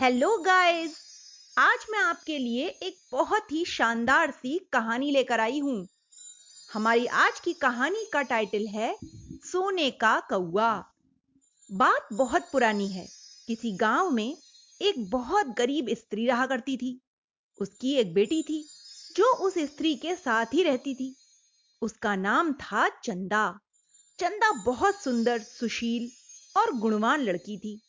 Hello guys आज मैं आपके लिए एक बहुत ही शानदार सी कहानी लेकर आई हूँ। हमारी आज की कहानी का टाइटल है, सोने का कौआ बात बहुत पुरानी है। किसी गाँव में एक बहुत गरीब स्त्री रहा करती थी। उसकी एक बेटी थी, जो उस स्त्री के साथ ही रहती थी। उसका नाम था चंदा। चंदा बहुत सुंदर, सुशील और गुणवान लड़की थी।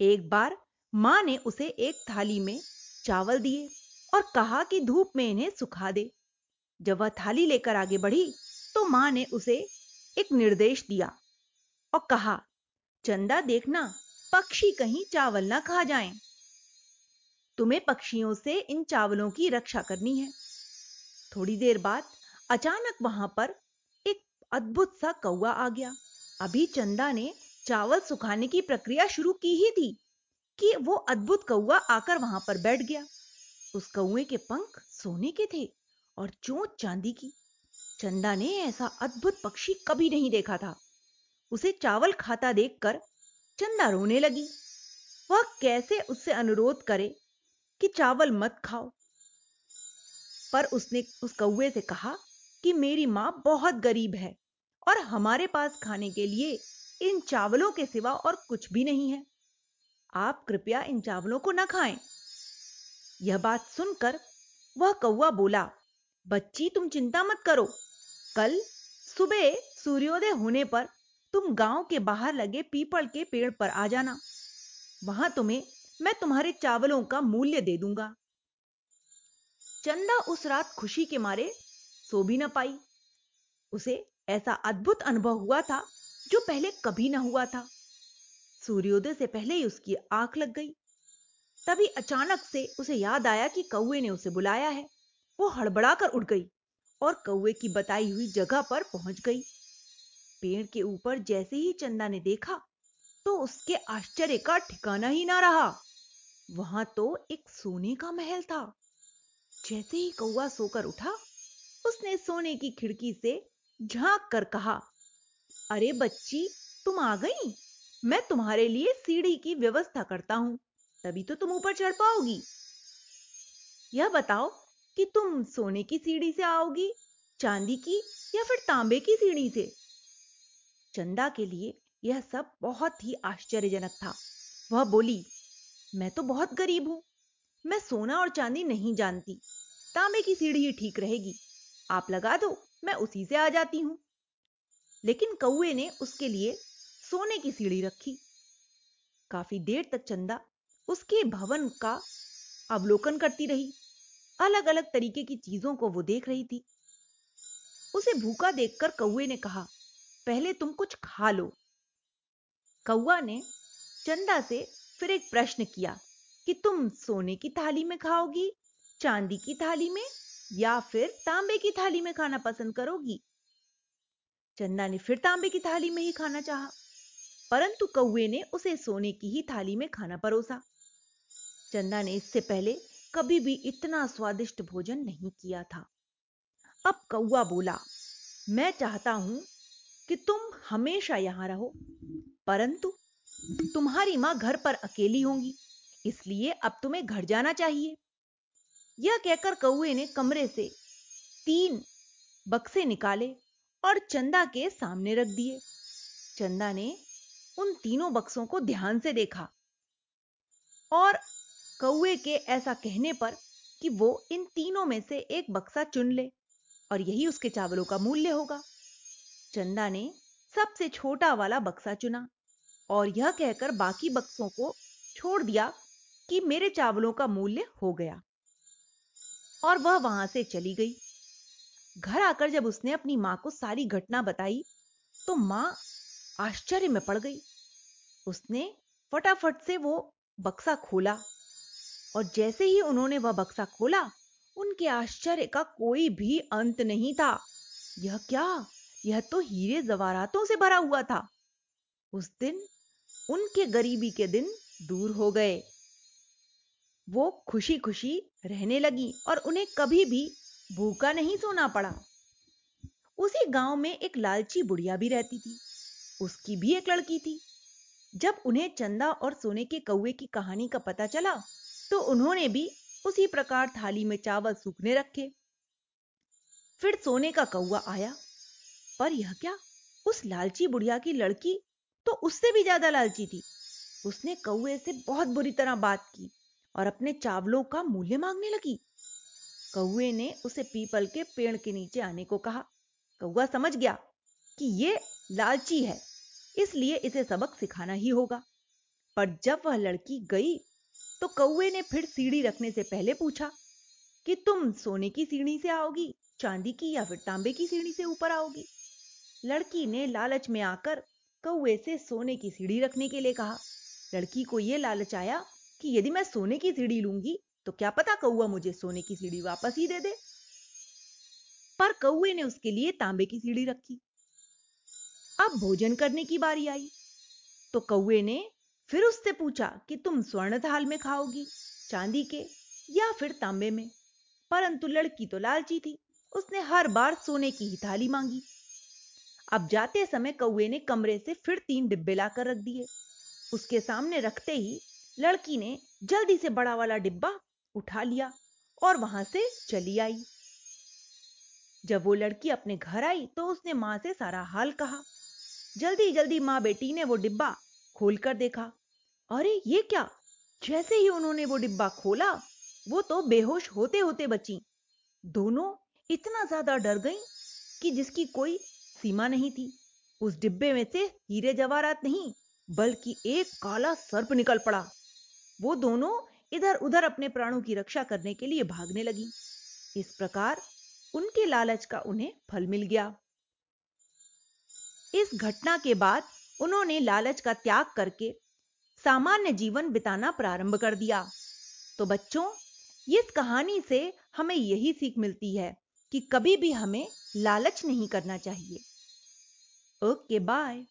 एक बार माँ ने उसे एक थाली में चावल दिए और कहा कि धूप में इन्हें सुखा दे। जब वह थाली लेकर आगे बढ़ी तो माँ ने उसे एक निर्देश दिया और कहा, चंदा देखना, पक्षी कहीं चावल ना खा जाएँ। तुम्हें पक्षियों से इन चावलों की रक्षा करनी है। थोड़ी देर बाद, अचानक वहाँ पर एक अद्भुत सा कौआ आ गया। अभी चंदा ने चावल सुखाने की प्रक्रिया शुरू की ही थी। कि वो अद्भुत कौआ आकर वहाँ पर बैठ गया। उस कौए के पंख सोने के थे और चोंच चांदी की। चंदा ने ऐसा अद्भुत पक्षी कभी नहीं देखा था। उसे चावल खाता देखकर चंदा रोने लगी। वह कैसे उससे अनुरोध करे कि चावल मत खाओ। पर उसने उस कौए से कहा कि मेरी माँ बहुत गरीब है और हमारे पास खाने के लिए इन चावलों के सिवा और कुछ भी नहीं है। आप कृपया इन चावलों को न खाएँ। यह बात सुनकर वह कौआ बोला, बच्ची, तुम चिंता मत करो। कल सुबह सूर्योदय होने पर तुम गाँव के बाहर लगे पीपल के पेड़ पर आ जाना। वहाँ तुम्हें, मैं तुम्हारे चावलों का मूल्य दे दूँगा चंदा उस रात खुशी के मारे सो भी न पाई। उसे ऐसा अद्भुत अनुभव हुआ था जो पहले कभी ना हुआ था। सूर्योदय से पहले ही उसकी आँख लग गई। तभी अचानक से उसे याद आया कि कौए ने उसे बुलाया है। वो हड़बड़ाकर उठ गई और कौए की बताई हुई जगह पर पहुँच गई। पेड़ के ऊपर जैसे ही चंदा ने देखा तो उसके आश्चर्य का ठिकाना ही ना रहा। वहाँ तो एक सोने का महल था। जैसे ही कौआ सोकर उठा, उसने सोने की खिड़की से झाँक कर कहा, अरे बच्ची, तुम आ गई? मैं तुम्हारे लिए सीढ़ी की व्यवस्था करता हूँ, तभी तो तुम ऊपर चढ़ पाओगी। यह बताओ कि तुम सोने की सीढ़ी से आओगी, चांदी की या फिर तांबे की सीढ़ी से? चंदा के लिए यह सब बहुत ही आश्चर्यजनक था। वह बोली, मैं तो बहुत गरीब हूँ। मैं सोना और चांदी नहीं जानती। तांबे की सीढ़ी ही ठीक रहेगी। आप लगा दो, मैं उसी से आ जाती हूँ। लेकिन कौए ने उसके लिए सोने की सीढ़ी रखी। काफ़ी देर तक चंदा उसके भवन का अवलोकन करती रही। अलग अलग तरीके की चीज़ों को वो देख रही थी। उसे भूखा देखकर कौए ने कहा, पहले तुम कुछ खा लो। कौआ ने चंदा से फिर एक प्रश्न किया कि तुम सोने की थाली में खाओगी, चांदी की थाली में, या फिर तांबे की थाली में खाना पसंद करोगी? चंदा ने फिर तांबे की थाली में ही खाना चाहा। परंतु कौए ने उसे सोने की ही थाली में खाना परोसा। चंदा ने इससे पहले कभी भी इतना स्वादिष्ट भोजन नहीं किया था। अब कौआ बोला, मैं चाहता हूँ कि तुम हमेशा यहाँ रहो, परंतु तुम्हारी माँ घर पर अकेली होंगी, इसलिए अब तुम्हें घर जाना चाहिए। यह कहकर कौए ने कमरे से तीन बक्से निकाले और चंदा के सामने रख दिए। चंदा ने उन तीनों बक्सों को ध्यान से देखा। और कौए के ऐसा कहने पर कि वो इन तीनों में से एक बक्सा चुन ले और यही उसके चावलों का मूल्य होगा। चंदा ने सबसे छोटा वाला बक्सा चुना और यह कहकर बाकी बक्सों को छोड़ दिया कि मेरे चावलों का मूल्य हो गया। और वह वहाँ से चली गई। घर आकर जब उसने अपनी माँ को सारी घटना बताई तो माँ आश्चर्य में पड़ गई। उसने फटाफट से वो बक्सा खोला और जैसे ही उन्होंने वह बक्सा खोला, उनके आश्चर्य का कोई भी अंत नहीं था। यह क्या? यह तो हीरे जवारातों से भरा हुआ था। उस दिन उनके गरीबी के दिन दूर हो गए। वो खुशी खुशी रहने लगी और उन्हें कभी भी भूखा नहीं सोना पड़ा। उसी गाँव में एक लालची बुढ़िया भी रहती थी। उसकी भी एक लड़की थी। जब उन्हें चंदा और सोने के कौए की कहानी का पता चला तो उन्होंने भी उसी प्रकार थाली में चावल सूखने रखे। फिर सोने का कौआ आया, पर यह क्या? उस लालची बुढ़िया की लड़की तो उससे भी ज़्यादा लालची थी। उसने कौए से बहुत बुरी तरह बात की और अपने चावलों का मूल्य मांगने लगी। कौए ने उसे पीपल के पेड़ के नीचे आने को कहा। कौआ समझ गया कि ये लालची है। इसलिए इसे सबक सिखाना ही होगा। पर जब वह लड़की गई तो कौए ने फिर सीढ़ी रखने से पहले पूछा कि तुम सोने की सीढ़ी से आओगी, चांदी की या फिर तांबे की सीढ़ी से ऊपर आओगी? लड़की ने लालच में आकर कौए से सोने की सीढ़ी रखने के लिए कहा। लड़की को यह लालच आया कि यदि मैं सोने की सीढ़ी लूँगी तो क्या पता कौआ मुझे सोने की सीढ़ी वापस ही दे दे। पर कौए ने उसके लिए तांबे की सीढ़ी रखी। अब भोजन करने की बारी आई। तो कौए ने फिर उससे पूछा कि तुम स्वर्ण थाल में खाओगी, चांदी के या फिर तांबे में? परंतु लड़की तो लालची थी, उसने हर बार सोने की ही थाली मांगी। अब जाते समय कौए ने कमरे से फिर तीन डिब्बे लाकर रख दिए। उसके सामने रखते ही लड़की ने जल्दी से बड़ा वाला डिब्बा उठा लिया और वहाँ से चली आई। जब वो लड़की अपने घर आई तो उसने माँ से सारा हाल कहा। जल्दी जल्दी माँ बेटी ने वो डिब्बा खोलकर देखा। अरे, ये क्या? जैसे ही उन्होंने वो डिब्बा खोला, वो तो बेहोश होते होते बची। दोनों इतना ज़्यादा डर गईं कि जिसकी कोई सीमा नहीं थी। उस डिब्बे में से हीरे जवाहरात नहीं, बल्कि एक काला सर्प निकल पड़ा। वो दोनों इधर उधर अपने प्राणों की रक्षा करने के लिए भागने लगी। इस प्रकार उनके लालच का उन्हें फल मिल गया। इस घटना के बाद उन्होंने लालच का त्याग करके सामान्य जीवन बिताना प्रारंभ कर दिया। तो बच्चों, इस कहानी से हमें यही सीख मिलती है कि कभी भी हमें लालच नहीं करना चाहिए। Okay, bye.